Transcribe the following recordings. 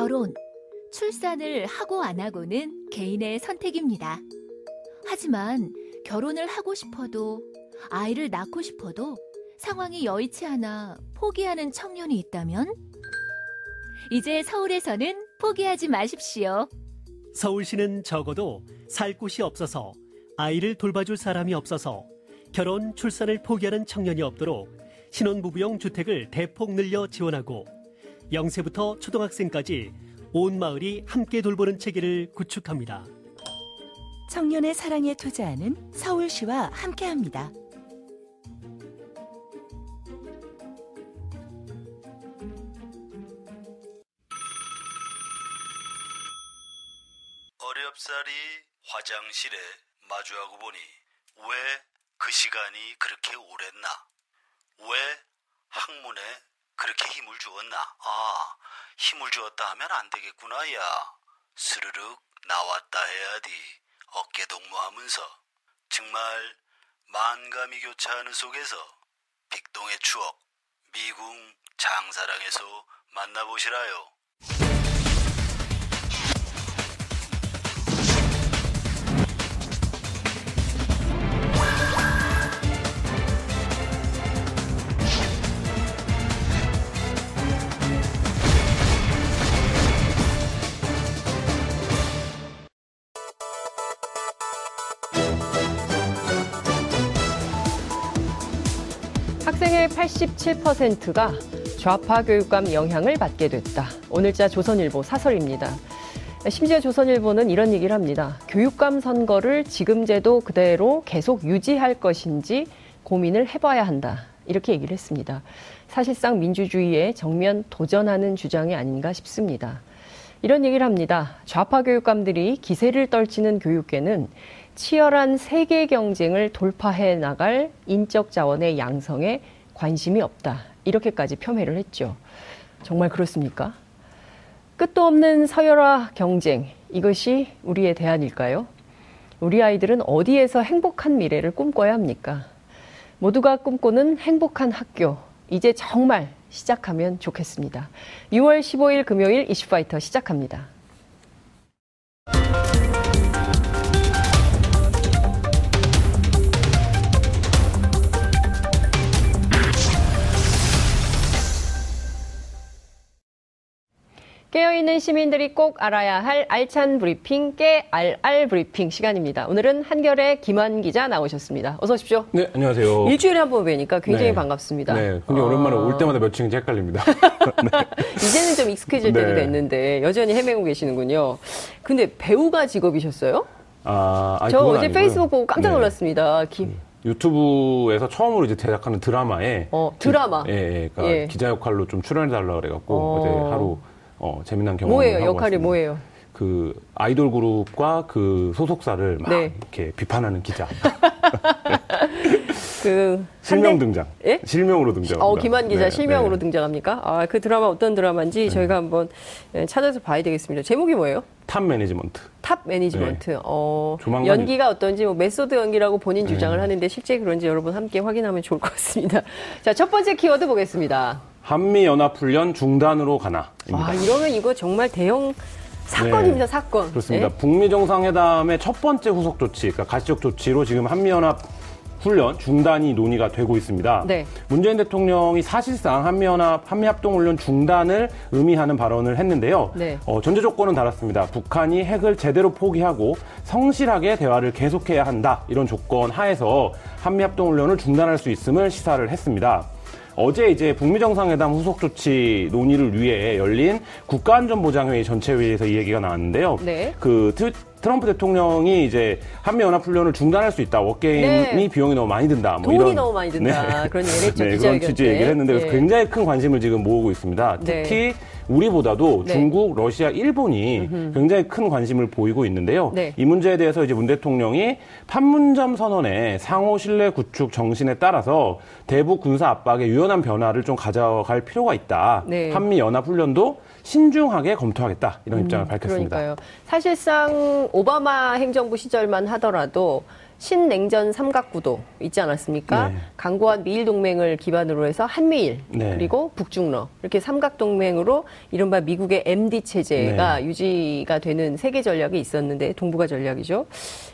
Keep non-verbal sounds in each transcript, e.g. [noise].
결혼, 출산을 하고 안 하고는 개인의 선택입니다. 하지만 결혼을 하고 싶어도 아이를 낳고 싶어도 상황이 여의치 않아 포기하는 청년이 있다면 이제 서울에서는 포기하지 마십시오. 서울시는 적어도 살 곳이 없어서 아이를 돌봐줄 사람이 없어서 결혼, 출산을 포기하는 청년이 없도록 신혼부부용 주택을 대폭 늘려 지원하고 0세부터 초등학생까지 온 마을이 함께 돌보는 체계를 구축합니다. 청년의 사랑에 투자하는 서울시와 함께합니다. 어렵사리 화장실에 마주하고 보니 왜 그 시간이 그렇게 오랬나? 왜 학문에 그렇게 힘을 주었나? 아, 힘을 주었다 하면 안 되겠구나, 야. 스르륵 나왔다 해야지. 어깨 동무하면서. 정말 만감이 교차하는 속에서 빅동의 추억, 미궁 장사랑에서 만나보시라요. 학생의 87%가 좌파 교육감 영향을 받게 됐다. 오늘자 조선일보 사설입니다. 심지어 조선일보는 이런 얘기를 합니다. 교육감 선거를 지금 제도 그대로 계속 유지할 것인지 고민을 해봐야 한다. 이렇게 얘기를 했습니다. 사실상 민주주의에 정면 도전하는 주장이 아닌가 싶습니다. 이런 얘기를 합니다. 좌파 교육감들이 기세를 떨치는 교육계는 치열한 세계 경쟁을 돌파해 나갈 인적 자원의 양성에 관심이 없다. 이렇게까지 폄훼를 했죠. 정말 그렇습니까? 끝도 없는 서열화 경쟁. 이것이 우리의 대안일까요? 우리 아이들은 어디에서 행복한 미래를 꿈꿔야 합니까? 모두가 꿈꾸는 행복한 학교. 이제 정말 시작하면 좋겠습니다. 6월 15일 금요일 이슈파이터 시작합니다. 깨어있는 시민들이 꼭 알아야 할 알찬 브리핑, 깨알알 브리핑 시간입니다. 오늘은 한겨레의 김완 기자 나오셨습니다. 어서 오십시오. 네, 안녕하세요. 일주일에 한 번 뵈니까 굉장히 네. 반갑습니다. 네, 굉장히 오랜만에 올 때마다 몇 층인지 헷갈립니다. [laughs] [laughs] 이제는 좀 익숙해질 때도 네. 됐는데 여전히 헤매고 계시는군요. 근데 배우가 직업이셨어요? 아, 아니, 저 어제 아니고요. 페이스북 보고 깜짝 네. 놀랐습니다. 김, 유튜브에서 처음으로 이제 제작하는 드라마에 어, 드라마? 기, 예, 예, 그러니까 예. 기자 역할로 좀 출연해 달라 그래갖고 어. 어제 하루 어, 재미난 경험을 뭐예요? 하고 역할이 왔습니다. 뭐예요? 그 아이돌 그룹과 그 소속사를 막 네. 이렇게 비판하는 기자 [laughs] 그 [laughs] 실명 등장, 예? 실명으로 등장. 어, 김완 기자 실명으로 네. 등장합니까? 아, 그 드라마 어떤 드라마인지 저희가 한번 예, 찾아서 봐야 되겠습니다. 제목이 뭐예요? 탑 매니지먼트. 탑 매니지먼트. 어, 네. 조만간 연기가 어떤지 뭐 메소드 연기라고 본인 네. 주장을 하는데 실제 그런지 여러분 함께 확인하면 좋을 것 같습니다. 자, 첫 번째 키워드 보겠습니다. 한미 연합 훈련 중단으로 가나입니다. 와, 이러면 이거 정말 대형 사건입니다, 사건. 그렇습니다. 네? 북미 정상회담의 첫 번째 후속 조치, 그러니까 가시적 조치로 지금 한미연합 훈련 중단이 논의가 되고 있습니다. 네. 문재인 대통령이 사실상 한미연합 한미합동훈련 중단을 의미하는 발언을 했는데요. 네. 어, 전제 조건은 달았습니다. 북한이 핵을 제대로 포기하고 성실하게 대화를 계속해야 한다 이런 조건 하에서 한미합동훈련을 중단할 수 있음을 시사를 했습니다. 어제 이제 북미 정상회담 후속 조치 논의를 위해 열린 국가안전보장회의 전체 회의에서 이 얘기가 나왔는데요. 네. 그 트, 트럼프 대통령이 이제 한미 연합 훈련을 중단할 수 있다. 워게임이 네. 비용이 너무 많이 든다. 뭐 돈이 이런 너무 많이 든다. 그런 얘기를 했죠, 네, 기자회견 그런 취지 때. 얘기를 했는데 그래서 예. 굉장히 큰 관심을 지금 모으고 있습니다. 네. 특히 우리보다도 네. 중국, 러시아, 일본이 굉장히 큰 관심을 보이고 있는데요. 네. 이 문제에 대해서 이제 문 대통령이 판문점 선언의 상호 신뢰 구축 정신에 따라서 대북 군사 압박에 유연한 변화를 좀 가져갈 필요가 있다. 네. 한미 연합 훈련도 신중하게 검토하겠다 이런 입장을 밝혔습니다. 그러니까요. 사실상 오바마 행정부 시절만 하더라도 신냉전 삼각구도 있지 않았습니까? 네. 강고한 미일 동맹을 기반으로 해서 한미일 네. 그리고 북중러 이렇게 삼각 동맹으로 이른바 미국의 MD 체제가 네. 유지가 되는 세계 전략이 있었는데 동북아 전략이죠.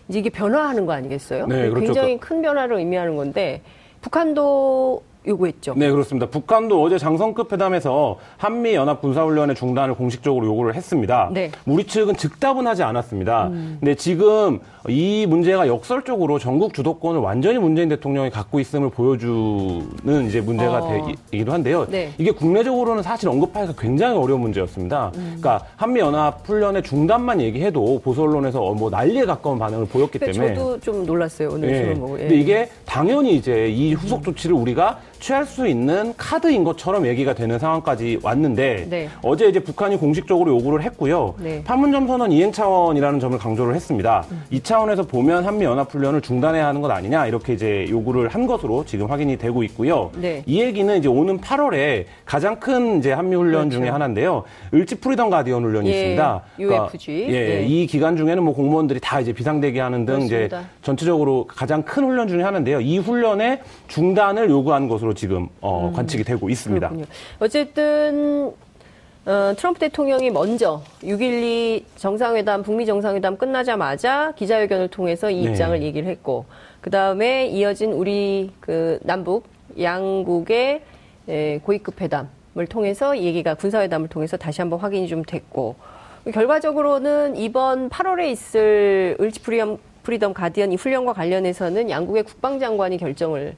이제 이게 변화하는 거 아니겠어요? 네, 그렇죠. 굉장히 큰 변화를 의미하는 건데 북한도 요구했죠. 네, 그렇습니다. 북한도 어제 장성급 회담에서 한미 연합 군사훈련의 중단을 공식적으로 요구를 했습니다. 네. 음. 우리 측은 즉답은 하지 않았습니다. 근데 지금 이 문제가 역설적으로 전국 주도권을 완전히 문재인 대통령이 갖고 있음을 보여주는 이제 문제가 어. 되기도 한데요. 네. 이게 국내적으로는 사실 언급하기가 굉장히 어려운 문제였습니다. 음. 그러니까 한미 연합 훈련의 중단만 얘기해도 보수 언론에서 뭐 난리에 가까운 반응을 보였기 때문에 저도 좀 놀랐어요 오늘 보고. 예. 근데 이게 당연히 이제 이 후속 조치를 우리가 취할 수 있는 카드인 것처럼 얘기가 되는 상황까지 왔는데 네. 어제 이제 북한이 공식적으로 요구를 했고요. 네. 음. 판문점 선언 이행 차원이라는 점을 강조를 했습니다. 이 차원에서 보면 한미 연합 훈련을 중단해야 하는 것 아니냐 이렇게 이제 요구를 한 것으로 지금 확인이 되고 있고요. 네. 이 얘기는 이제 오는 8월에 가장 큰 이제 한미 훈련 그렇죠. 중에 하나인데요. 을지 프리덤 가디언 훈련이 예, 있습니다. UFG. 예, 예. 이 기간 중에는 뭐 공무원들이 다 이제 비상대기 하는 등 이제 그렇습니다. 전체적으로 가장 큰 훈련 중에 하나인데요. 이 훈련의 중단을 요구한 것으로 지금 어, 관측이 되고 있습니다. 음. 그렇군요. 어쨌든 어, 트럼프 대통령이 먼저 6.12 정상회담, 북미 정상회담 끝나자마자 기자회견을 통해서 이 네. 입장을 얘기를 했고, 그 다음에 이어진 우리 그 남북 양국의 에, 고위급 회담을 통해서 이 얘기가 군사회담을 통해서 다시 한번 확인이 좀 됐고, 결과적으로는 이번 8월에 있을 을지 프리덤, 프리덤 가디언 이 훈련과 관련해서는 양국의 국방장관이 결정을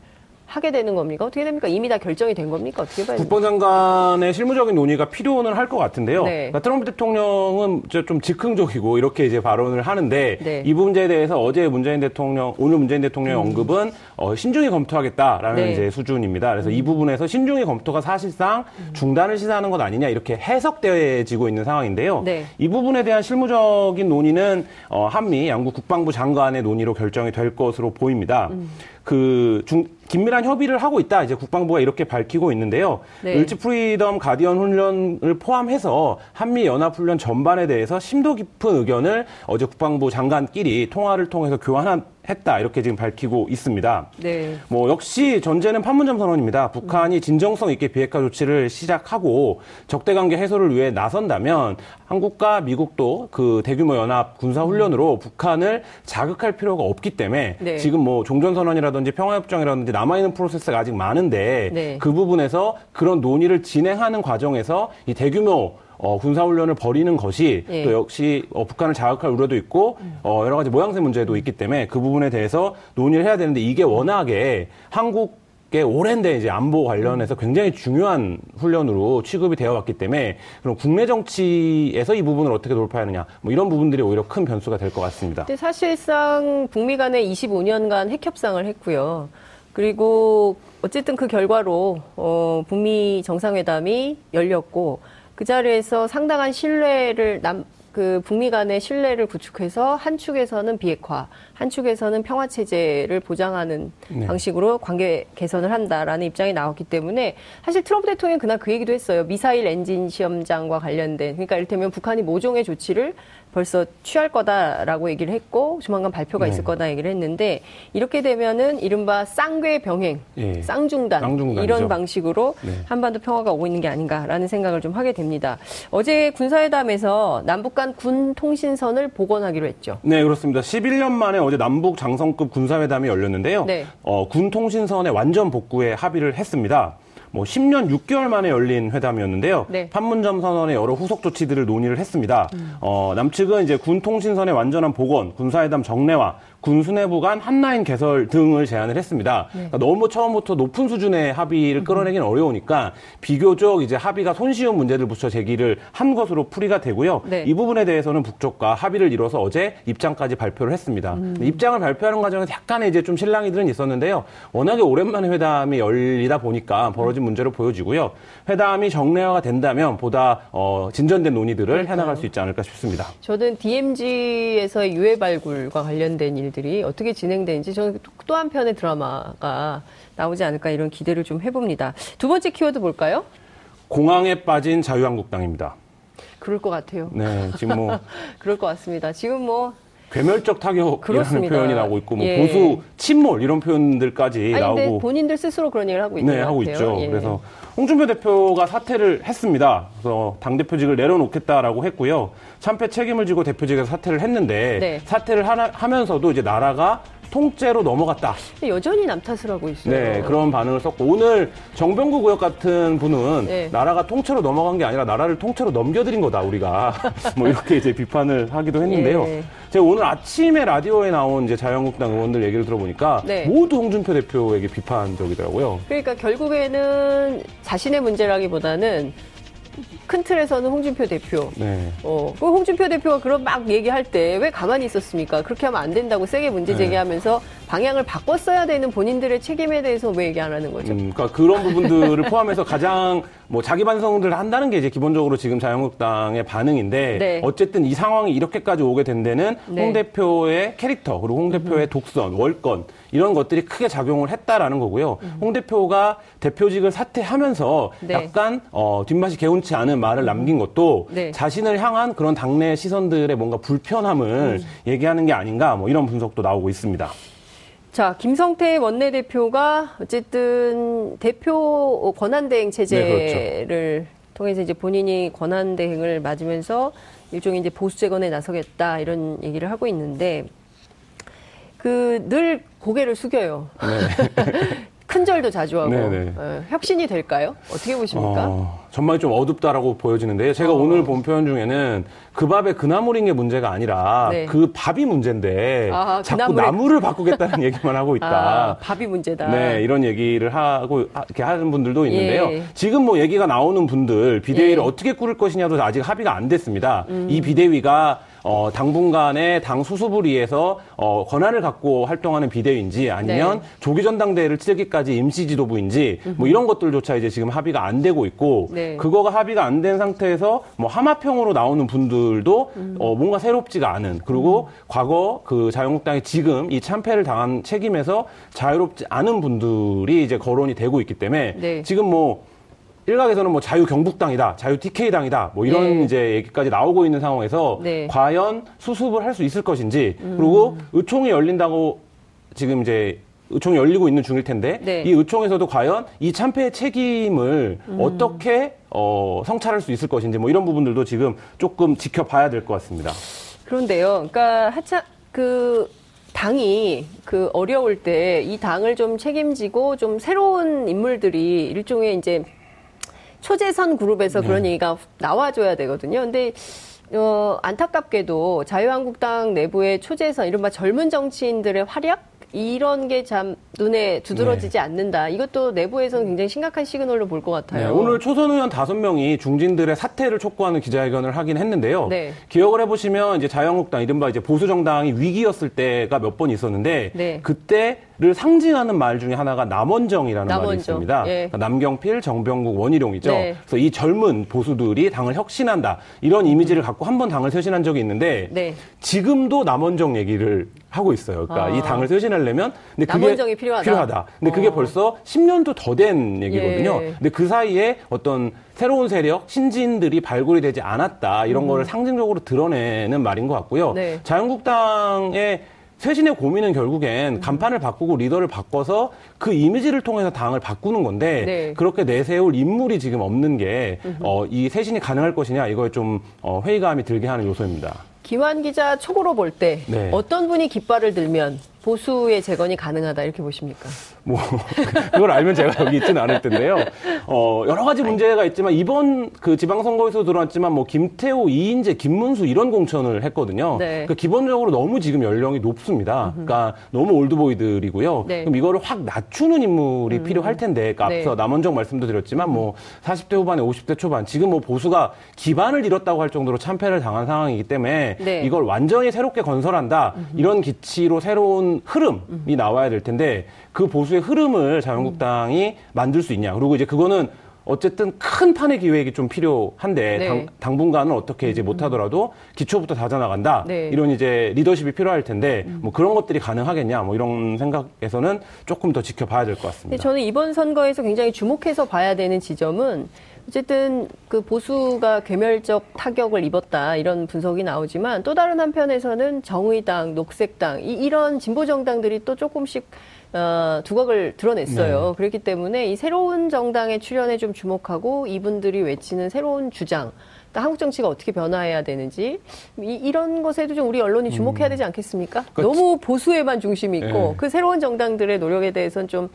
하게 되는 겁니까? 어떻게 됩니까? 이미 다 결정이 된 겁니까? 어떻게 봐야 됩니까? 국방 장관의 실무적인 논의가 필요는 할 것 같은데요. 네. 그러니까 트럼프 대통령은 좀 즉흥적이고 이렇게 이제 발언을 하는데 네. 이 문제에 대해서 어제 문재인 대통령 오늘 문재인 대통령의 언급은 어, 신중히 검토하겠다라는 음. 네. 음. 이제 수준입니다. 그래서 이 부분에서 신중히 검토가 사실상 중단을 시사하는 것 아니냐 이렇게 해석되어지고 있는 상황인데요. 네. 이 부분에 대한 실무적인 논의는 어, 한미 양국 국방부 장관의 논의로 결정이 될 것으로 보입니다. 음. 그 중, 긴밀한 협의를 하고 있다. 이제 국방부가 이렇게 밝히고 있는데요. 네. 을지 프리덤 가디언 훈련을 포함해서 한미 연합 훈련 전반에 대해서 심도 깊은 의견을 어제 국방부 장관끼리 통화를 통해서 교환 했다. 이렇게 지금 밝히고 있습니다. 네. 뭐 역시 전제는 판문점 선언입니다. 북한이 진정성 있게 비핵화 조치를 시작하고 적대 관계 해소를 위해 나선다면 한국과 미국도 그 대규모 연합 군사 훈련으로 북한을 자극할 필요가 없기 때문에 네. 지금 뭐 종전 선언이라든지 평화 협정이라든지 남아 있는 프로세스가 아직 많은데 네. 그 부분에서 그런 논의를 진행하는 과정에서 이 대규모 어, 군사훈련을 벌이는 것이 예. 또 역시 어, 북한을 자극할 우려도 있고 어, 여러 가지 모양새 문제도 있기 때문에 그 부분에 대해서 논의를 해야 되는데 이게 워낙에 한국의 오랜 데 이제 안보 관련해서 굉장히 중요한 훈련으로 취급이 되어 왔기 때문에 그럼 국내 정치에서 이 부분을 어떻게 돌파하느냐 뭐 이런 부분들이 오히려 큰 변수가 될 것 같습니다. 근데 사실상 북미 간에 25년간 핵 협상을 했고요. 그리고 어쨌든 그 결과로 어, 북미 정상회담이 열렸고 그 자리에서 상당한 신뢰를 남, 그 북미 간의 신뢰를 구축해서 한 축에서는 비핵화, 한 축에서는 평화 체제를 보장하는 네. 방식으로 관계 개선을 한다라는 입장이 나왔기 때문에 사실 트럼프 대통령이 그날 그 얘기도 했어요. 미사일 엔진 시험장과 관련된 그러니까 이를테면 북한이 모종의 조치를 벌써 취할 거다라고 얘기를 했고 조만간 발표가 네. 있을 거다 얘기를 했는데 이렇게 되면은 이른바 쌍궤 병행, 예. 쌍중단 쌍중단이죠. 이런 방식으로 네. 한반도 평화가 오고 있는 게 아닌가라는 생각을 좀 하게 됩니다. 어제 군사회담에서 남북 간 군 통신선을 복원하기로 했죠. 네, 그렇습니다. 11년 만에 어제 남북 장성급 군사회담이 열렸는데요. 네. 어, 군 통신선의 완전 복구에 합의를 했습니다. 뭐 10년 6개월 만에 열린 회담이었는데요. 네. 음. 판문점 선언의 여러 후속 조치들을 논의를 했습니다. 어, 남측은 이제 군 통신선의 완전한 복원, 군사회담 정례화, 군 수뇌부 간 한라인 개설 등을 제안을 했습니다. 네. 그러니까 너무 처음부터 높은 수준의 음. 합의를 끌어내기는 어려우니까 비교적 이제 합의가 손쉬운 문제들 부터 제기를 한 것으로 풀이가 되고요. 네. 이 부분에 대해서는 북쪽과 합의를 이뤄서 어제 입장까지 발표를 했습니다. 음. 입장을 발표하는 과정에서 약간의 이제 좀 실랑이들은 있었는데요. 워낙에 오랜만에 회담이 열리다 보니까 벌어진 문제로 보여지고요. 회담이 정례화가 된다면 보다 어, 진전된 논의들을 해나갈 수 있지 않을까 싶습니다. 저는 DMZ에서의 유해 발굴과 관련된 일 들이 어떻게 진행되는지 저는 또 한편의 드라마가 나오지 않을까 이런 기대를 좀 해봅니다. 두 번째 키워드 볼까요? 공항에 빠진 자유한국당입니다. 그럴 것 같아요. 네, 지금 뭐 [laughs] 그럴 것 같습니다. 지금 뭐 괴멸적 타격이라는 그렇습니다. 표현이 나오고 있고 뭐 예. 보수 침몰 이런 표현들까지 아니 나오고 본인들 스스로 그런 얘기를 하고 있는 네, 것 하고. 있죠. 예. 그래서 홍준표 대표가 사퇴를 했습니다. 그래서 당 대표직을 내려놓겠다라고 했고요. 참패 책임을 지고 대표직에서 사퇴를 했는데 네. 사퇴를 하나, 하면서도 이제 나라가 통째로 넘어갔다. 근데 여전히 남 탓을 하고 있어요. 네, 그런 반응을 썼고 오늘 정병국 의원 같은 분은 네. 나라가 통째로 넘어간 게 아니라 나라를 통째로 넘겨드린 거다 우리가 [laughs] 뭐 이렇게 이제 비판을 하기도 했는데요. 예. 제가 오늘 아침에 라디오에 나온 이제 자유한국당 의원들 얘기를 들어보니까 네. 모두 홍준표 대표에게 비판적이더라고요. 그러니까 결국에는 자신의 문제라기보다는 큰 틀에서는 홍준표 대표. 네. 어, 그 홍준표 대표가 그런 막 얘기할 때 왜 가만히 있었습니까? 그렇게 하면 안 된다고 세게 문제 네. 제기하면서 방향을 바꿨어야 되는 본인들의 책임에 대해서 왜 얘기 안 하는 거죠? 음, 그러니까 그런 부분들을 [laughs] 포함해서 가장 뭐 자기 반성들을 한다는 게 이제 기본적으로 지금 자유한국당의 반응인데 네. 어쨌든 이 상황이 이렇게까지 오게 된 데는 네. 홍 대표의 캐릭터 그리고 홍 대표의 독선, 월권 이런 것들이 크게 작용을 했다라는 거고요. 홍 대표가 대표직을 사퇴하면서 네. 약간 어, 뒷맛이 개운치 않은 말을 남긴 것도 네. 자신을 향한 그런 당내 시선들의 뭔가 불편함을 얘기하는 게 아닌가 뭐 이런 분석도 나오고 있습니다. 자, 김성태 원내대표가 어쨌든 대표 권한대행 체제를 통해서 이제 본인이 권한대행을 맞으면서 일종의 이제 보수 재건에 나서겠다 이런 얘기를 하고 있는데 그 늘 고개를 숙여요. [laughs] 큰절도 자주 하고 네네. 어, 혁신이 될까요? 어떻게 보십니까? 어, 전망이 좀 어둡다라고 보여지는데요. 제가 어. 오늘 본 표현 중에는 그 밥에 그 나물인 게 문제가 아니라 네. 그 밥이 문제인데 아, 그 자꾸 나물에- 나물을 바꾸겠다는 [laughs] 얘기만 하고 있다. 아, 밥이 문제다. 네, 이런 얘기를 하고 하- 이렇게 하는 분들도 있는데요. 예. 지금 뭐 얘기가 나오는 분들 비대위를 예. 음. 어떻게 꾸릴 것이냐도 아직 합의가 안 됐습니다. 이 비대위가 어, 당분간의 당 수습을 위해서 어, 권한을 갖고 활동하는 비대위인지 아니면 네. 조기 전당대회를 치르기까지 임시 지도부인지 뭐 이런 것들조차 이제 지금 합의가 안 되고 있고 네. 그거가 합의가 안 된 상태에서 뭐 하마평으로 나오는 분들도 음. 어, 뭔가 새롭지가 않은 그리고 과거 그 자유한국당이 지금 이 참패를 당한 책임에서 자유롭지 않은 분들이 이제 거론이 되고 있기 때문에 네. 지금 뭐 일각에서는 뭐 자유 경북당이다, 자유 TK당이다, 뭐 이런 네. 이제 얘기까지 나오고 있는 상황에서 네. 음. 과연 수습을 할 수 있을 것인지 그리고 의총이 열린다고 지금 이제 의총이 열리고 있는 중일 텐데 네. 이 의총에서도 과연 이 참패의 책임을 음. 어떻게 어, 성찰할 수 있을 것인지 뭐 이런 부분들도 지금 조금 지켜봐야 될 것 같습니다. 그런데요. 그러니까 하차 그 당이 그 어려울 때 이 당을 좀 책임지고 좀 새로운 인물들이 일종의 이제 초재선 그룹에서 그런 얘기가 나와줘야 되거든요. 근데 어, 안타깝게도 자유한국당 내부의 초재선, 이른바 젊은 정치인들의 활약? 이런 게 참 눈에 두드러지지 않는다. 이것도 내부에서는 굉장히 심각한 시그널로 볼 것 같아요. 네, 오늘 초선 의원 다섯 명이 중진들의 사퇴를 촉구하는 기자회견을 하긴 했는데요. 네. 기억을 해보시면 이제 자유한국당 이른바 이제 보수 정당이 위기였을 때가 몇 번 있었는데 네. 그때 를 상징하는 말 중에 하나가 남원정이라는 말이 남원정. 있습니다. 예. 그러니까 남경필, 정병국, 원희룡이죠. 네. 그래서 이 젊은 보수들이 당을 혁신한다 이런 이미지를 갖고 한 번 당을 쇄신한 적이 있는데 네. 지금도 남원정 얘기를 하고 있어요. 그러니까 아. 이 당을 쇄신하려면 근데 그게 남원정이 필요하다. 필요하다. 근데 그게 어. 벌써 10년도 더 된 얘기거든요. 예. 근데 그 사이에 어떤 새로운 세력, 신진들이 발굴이 되지 않았다. 이런 거를 상징적으로 드러내는 말인 것 같고요. 음. 네. 자유한국당의 쇄신의 고민은 결국엔 음. 간판을 바꾸고 리더를 바꿔서 그 이미지를 통해서 당을 바꾸는 건데 네. 그렇게 내세울 인물이 지금 없는 게 어, 이 쇄신이 가능할 것이냐 이거에 좀 어, 회의감이 들게 하는 요소입니다. 김환 기자 촉으로 볼때 네. 어떤 분이 깃발을 들면 보수의 재건이 가능하다 이렇게 보십니까? 뭐 [laughs] 그걸 알면 제가 여기 있지는 않을 텐데요. 어, 여러 가지 문제가 있지만 이번 그 지방선거에서 드러났지만 뭐 김태호, 이인재, 김문수 이런 공천을 했거든요. 네. 그 기본적으로 너무 지금 연령이 높습니다. 그러니까 너무 올드보이들이고요. 네. 음. 그럼 이거를 확 낮추는 인물이 필요할 텐데 그러니까 네. 앞서 남원정 말씀도 드렸지만 뭐 40대 후반에 50대 초반 지금 뭐 보수가 기반을 잃었다고 할 정도로 참패를 당한 상황이기 때문에 네. 이걸 완전히 새롭게 건설한다 이런 기치로 새로운 흐름이 나와야 될 텐데 그 보수의 흐름을 자유한국당이 만들 수 있냐 그리고 이제 그거는 어쨌든 큰 판의 기획이 좀 필요한데 네. 당, 당분간은 어떻게 이제 못하더라도 기초부터 다져 나간다 네. 이런 이제 리더십이 필요할 텐데 뭐 그런 것들이 가능하겠냐 뭐 이런 생각에서는 조금 더 지켜봐야 될 것 같습니다. 저는 이번 선거에서 굉장히 주목해서 봐야 되는 지점은 어쨌든 그 보수가 괴멸적 타격을 입었다 이런 분석이 나오지만 또 다른 한편에서는 정의당, 녹색당 이, 이런 진보 정당들이 또 조금씩 어, 두각을 드러냈어요. 네. 그렇기 때문에 이 새로운 정당의 출현에 좀 주목하고 이분들이 외치는 새로운 주장, 또 한국 정치가 어떻게 변화해야 되는지 이, 런 것에도 좀 우리 언론이 주목해야 되지 않겠습니까? 그러니까 너무 보수에만 중심이 있고 네. 그 새로운 정당들의 노력에 대해서는 좀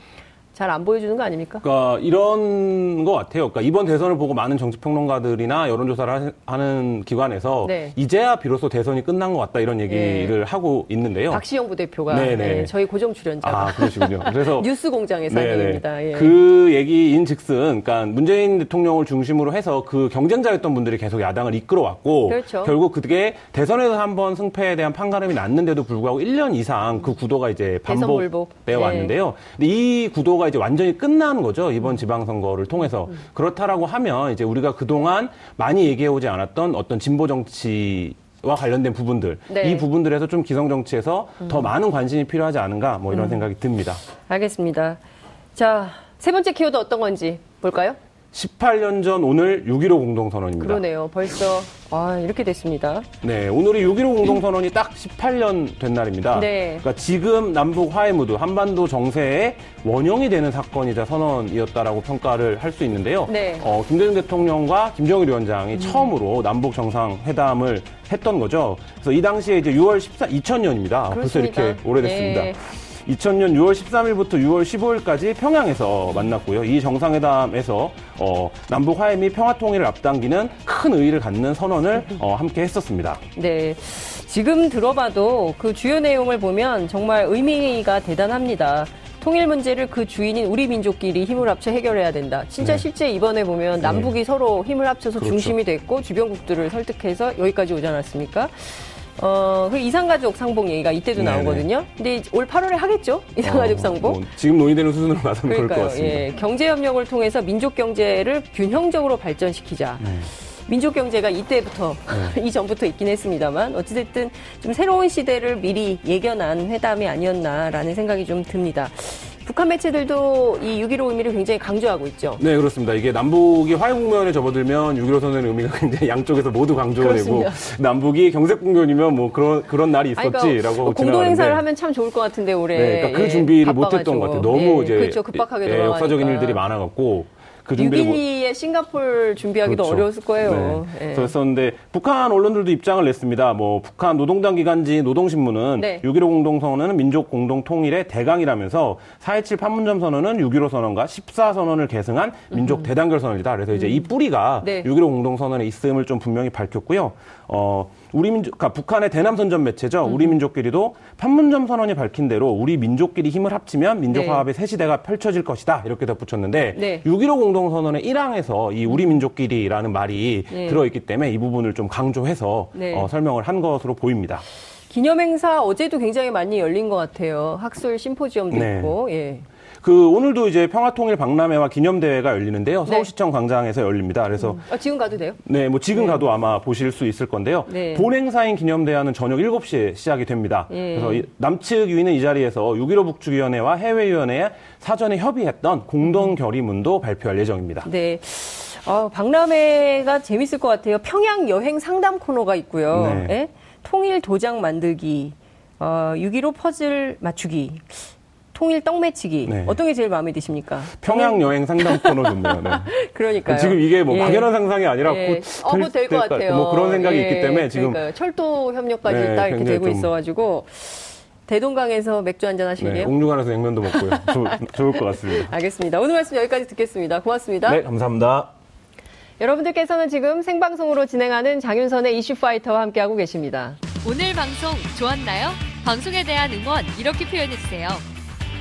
잘 안 보여주는 거 아닙니까? 그러니까 이런 것 같아요. 그러니까 이번 대선을 보고 많은 정치평론가들이나 여론조사를 하- 하는 기관에서 네. 이제야 비로소 대선이 끝난 것 같다 이런 얘기를 하고 있는데요. 박시영 부대표가 네네. 네, 저희 고정 출연자가 아 그러시군요. 그래서 [laughs] 뉴스 공장에서 한 네네. 얘기입니다. 예. 그 얘기인 즉슨, 그러니까 문재인 대통령을 중심으로 해서 그 경쟁자였던 분들이 계속 야당을 이끌어왔고, 그렇죠. 결국 그게 대선에서 한번 승패에 대한 판가름이 났는데도 불구하고 1년 이상 그 구도가 이제. 반복되어 네. 왔는데요. 근데 이 구도가 이제 완전히 끝나는 거죠. 이번 지방선거를 통해서. 음. 그렇다라고 하면 이제 우리가 그동안 많이 얘기해오지 않았던 어떤 진보 정치 와 관련된 부분들 네. 음. 이 부분들에서 좀 기성 정치에서 더 많은 관심이 필요하지 않은가 뭐 이런 생각이 듭니다. 알겠습니다. 자, 세 번째 키워드 어떤 건지 볼까요? 18년 전 오늘 6.15 공동선언입니다. 그러네요. 벌써 아, 이렇게 됐습니다. 네, 오늘이 6.15 공동선언이 딱 18년 된 날입니다. 네. 그러니까 지금 남북 화해 무드, 한반도 정세의 원형이 되는 사건이자 선언이었다라고 평가를 할 수 있는데요. 네. 음. 어, 김대중 대통령과 김정일 위원장이 처음으로 남북 정상회담을 했던 거죠. 그래서 이 당시에 이제 6월 14, 2000년입니다. 벌써 그렇습니다. 이렇게 오래됐습니다. 네. 2000년 6월 13일부터 6월 15일까지 평양에서 만났고요. 이 정상회담에서 어, 남북 화해 및 평화 통일을 앞당기는 큰 의의를 갖는 선언을 어, 함께 했었습니다. 네. 지금 들어봐도 그 주요 내용을 보면 정말 의미가 대단합니다. 통일 문제를 그 주인인 우리 민족끼리 힘을 합쳐 해결해야 된다. 진짜 네. 실제 이번에 보면 남북이 서로 힘을 합쳐서 그렇죠. 중심이 됐고 주변국들을 설득해서 여기까지 오지 않았습니까? 어, 그 이상가족 상봉 얘기가 이때도 네네. 나오거든요. 근데 올 8월에 하겠죠? 이상가족 어, 상봉. 뭐 지금 논의되는 수준으로 봐서는 그럴 것 그러니까요. 같습니다. 예, 경제 협력을 통해서 민족 경제를 균형적으로 발전시키자. 네. 민족 경제가 이때부터 [laughs] 이전부터 있긴 했습니다만 어찌됐든 좀 새로운 시대를 미리 예견한 회담이 아니었나라는 생각이 좀 듭니다. 북한 매체들도 이 6.15 의미를 굉장히 강조하고 있죠. 네, 그렇습니다. 이게 남북이 화해 국면에 접어들면 6.15 선언의 의미가 굉장히 양쪽에서 모두 강조가 되고 그렇습니다. 남북이 경색 국면이면 뭐 그런 그런 날이 아니, 있었지라고 그러니까 공동 지나가는데 행사를 하면 참 좋을 것 같은데 올해 네, 그러니까 그 예, 준비를. 못했던 것 같아요. 너무 예, 이제 그렇죠. 급박하게 예. 역사적인 일들이 많아갖고 그 준비를 못- 6.12에 싱가폴 준비하기도 그렇죠. 어려웠을 거예요. 네. 예. 그랬었는데 북한 언론들도 입장을 냈습니다. 뭐 북한 노동당 기관지 노동신문은 네. 6.15 공동선언은 민족 공동 통일의 대강이라면서 4.27 판문점 선언은 6.15 선언과 14 선언을 계승한 민족 대단결 선언이다. 그래서 이제 이 뿌리가 음. 네. 6.15 공동 선언에 있음을 좀 분명히 밝혔고요. 어, 우리 민족, 그러니까 북한의 대남선전 매체죠. 음. 우리 민족끼리도 판문점 선언이 밝힌 대로 우리 민족끼리 힘을 합치면 민족 네. 화합의 새 시대가 펼쳐질 것이다. 이렇게 덧붙였는데 네. 6.15 공동선언의 1항에서 이 우리 민족끼리라는 말이 네. 들어있기 때문에 이 부분을 좀 강조해서 네. 어, 설명을 한 것으로 보입니다. 기념행사 어제도 굉장히 많이 열린 것 같아요. 학술 심포지엄도 네. 있고. 예. 그 오늘도 이제 평화통일 박람회와 기념대회가 열리는데요. 네. 서울시청 광장에서 열립니다. 그래서 아, 지금 가도 돼요? 네, 뭐 지금 가도 아마 보실 수 있을 건데요. 네. 본행사인 기념대회는 저녁 7시에 시작이 됩니다. 예. 그래서 이- 남측 위는 이 자리에서 6.15 북측위원회와 해외위원회에 사전에 협의했던 공동 결의문도 발표할 예정입니다. 네. 아, 박람회가 재밌을 것 같아요. 평양 여행 상담 코너가 있고요. 네. 예? 통일 도장 만들기, 어, 6.15 퍼즐 맞추기, 통일 떡 매치기. 네. 어떤 게 제일 마음에 드십니까? 평양 여행 상담 코너 좋네요. 네. [laughs] 그러니까요. 지금 이게 뭐 예. 막연한 상상이 아니라 예. 곧 어, 뭐될 것 될까- 같아요. 뭐 그런 생각이 예, 있기 때문에 지금 그러니까요. 철도 협력까지 네, 딱 이렇게 되고 좀- 있어가지고 대동강에서 맥주 한잔 하시게요? 네, 옥류관에서 냉면도 먹고요. [laughs] 좋, 좋을 것 같습니다. 알겠습니다. 오늘 말씀 여기까지 듣겠습니다. 고맙습니다. 네, 감사합니다. 여러분들께서는 지금 생방송으로 진행하는 장윤선의 이슈 파이터와 함께하고 계십니다. 오늘 방송 좋았나요? 방송에 대한 응원 이렇게 표현해주세요.